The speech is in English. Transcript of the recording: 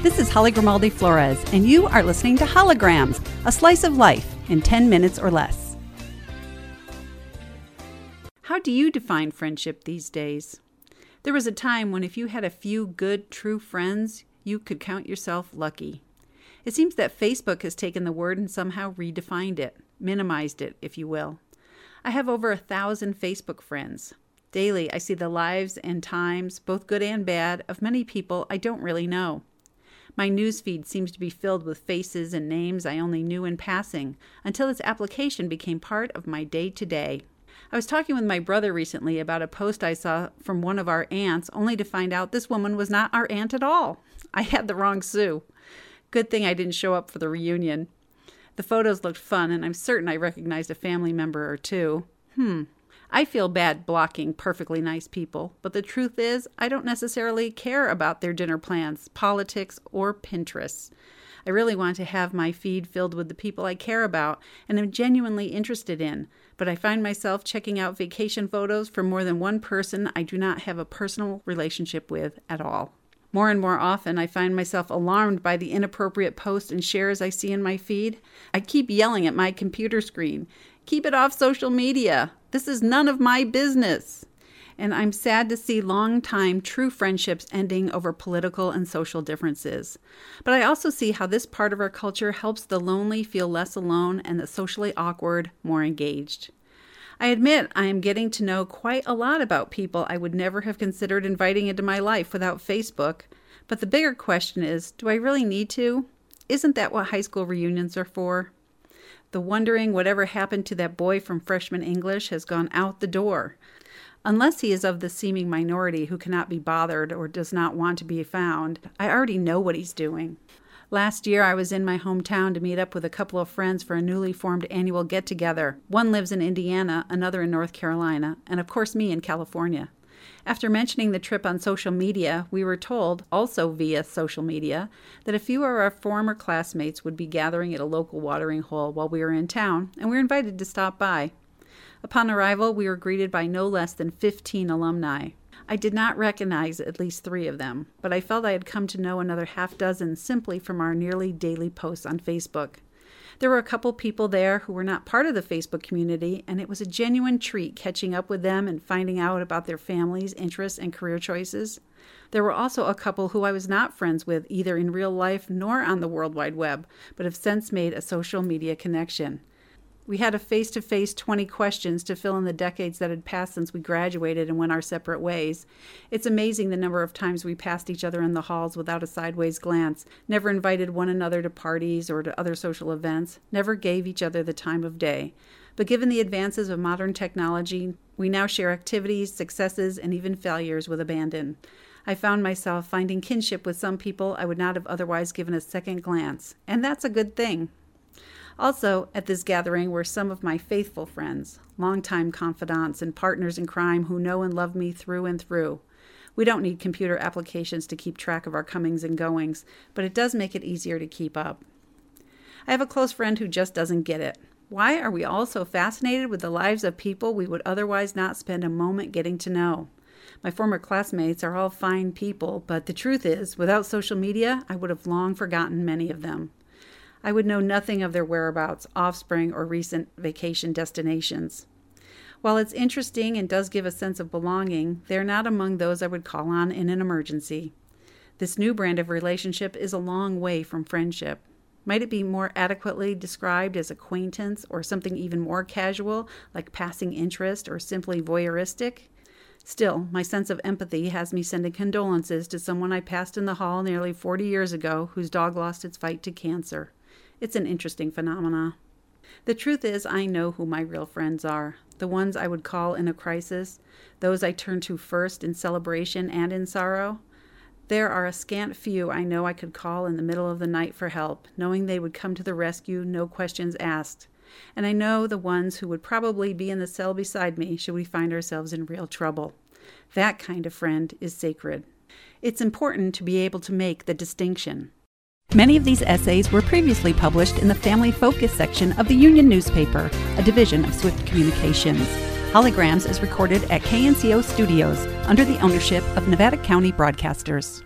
This is Holly Grimaldi Flores, and you are listening to Holograms, a slice of life in 10 minutes or less. How do you define friendship these days? There was a time when if you had a few good, true friends, you could count yourself lucky. It seems that Facebook has taken the word and somehow redefined it, minimized it, if you will. I have over a thousand Facebook friends. Daily, I see the lives and times, both good and bad, of many people I don't really know. My newsfeed seems to be filled with faces and names I only knew in passing until its application became part of my day to day. I was talking with my brother recently about a post I saw from one of our aunts, only to find out this woman was not our aunt at all. I had the wrong Sue. Good thing I didn't show up for the reunion. The photos looked fun, and I'm certain I recognized a family member or two. Hmm, I feel bad blocking perfectly nice people, but the truth is, I don't necessarily care about their dinner plans, politics, or Pinterest. I really want to have my feed filled with the people I care about and am genuinely interested in, but I find myself checking out vacation photos for more than one person I do not have a personal relationship with at all. More and more often, I find myself alarmed by the inappropriate posts and shares I see in my feed. I keep yelling at my computer screen Keep it off social media. This is none of my business. And I'm sad to see long-time true friendships ending over political and social differences. But I also see how this part of our culture helps the lonely feel less alone and the socially awkward more engaged. I admit I am getting to know quite a lot about people I would never have considered inviting into my life without Facebook. But the bigger question is do I really need to? Isn't that what high school reunions are for? The wondering whatever happened to that boy from freshman English has gone out the door. Unless he is of the seeming minority who cannot be bothered or does not want to be found, I already know what he's doing. Last year, I was in my hometown to meet up with a couple of friends for a newly formed annual get together. One lives in Indiana, another in North Carolina, and of course, me in California. After mentioning the trip on social media, we were told, also via social media, that a few of our former classmates would be gathering at a local watering hole while we were in town, and we were invited to stop by. Upon arrival, we were greeted by no less than 15 alumni. I did not recognize at least three of them, but I felt I had come to know another half dozen simply from our nearly daily posts on Facebook. There were a couple people there who were not part of the Facebook community, and it was a genuine treat catching up with them and finding out about their families, interests, and career choices. There were also a couple who I was not friends with either in real life nor on the World Wide Web, but have since made a social media connection. We had a face to face 20 questions to fill in the decades that had passed since we graduated and went our separate ways. It's amazing the number of times we passed each other in the halls without a sideways glance, never invited one another to parties or to other social events, never gave each other the time of day. But given the advances of modern technology, we now share activities, successes, and even failures with abandon. I found myself finding kinship with some people I would not have otherwise given a second glance, and that's a good thing. Also, at this gathering were some of my faithful friends, longtime confidants, and partners in crime who know and love me through and through. We don't need computer applications to keep track of our comings and goings, but it does make it easier to keep up. I have a close friend who just doesn't get it. Why are we all so fascinated with the lives of people we would otherwise not spend a moment getting to know? My former classmates are all fine people, but the truth is, without social media, I would have long forgotten many of them. I would know nothing of their whereabouts, offspring, or recent vacation destinations. While it's interesting and does give a sense of belonging, they're not among those I would call on in an emergency. This new brand of relationship is a long way from friendship. Might it be more adequately described as acquaintance or something even more casual, like passing interest or simply voyeuristic? Still, my sense of empathy has me sending condolences to someone I passed in the hall nearly 40 years ago whose dog lost its fight to cancer. It's an interesting phenomena. The truth is, I know who my real friends are the ones I would call in a crisis, those I turn to first in celebration and in sorrow. There are a scant few I know I could call in the middle of the night for help, knowing they would come to the rescue, no questions asked. And I know the ones who would probably be in the cell beside me should we find ourselves in real trouble. That kind of friend is sacred. It's important to be able to make the distinction. Many of these essays were previously published in the Family Focus section of the Union newspaper, a division of Swift Communications. Holograms is recorded at KNCO Studios under the ownership of Nevada County Broadcasters.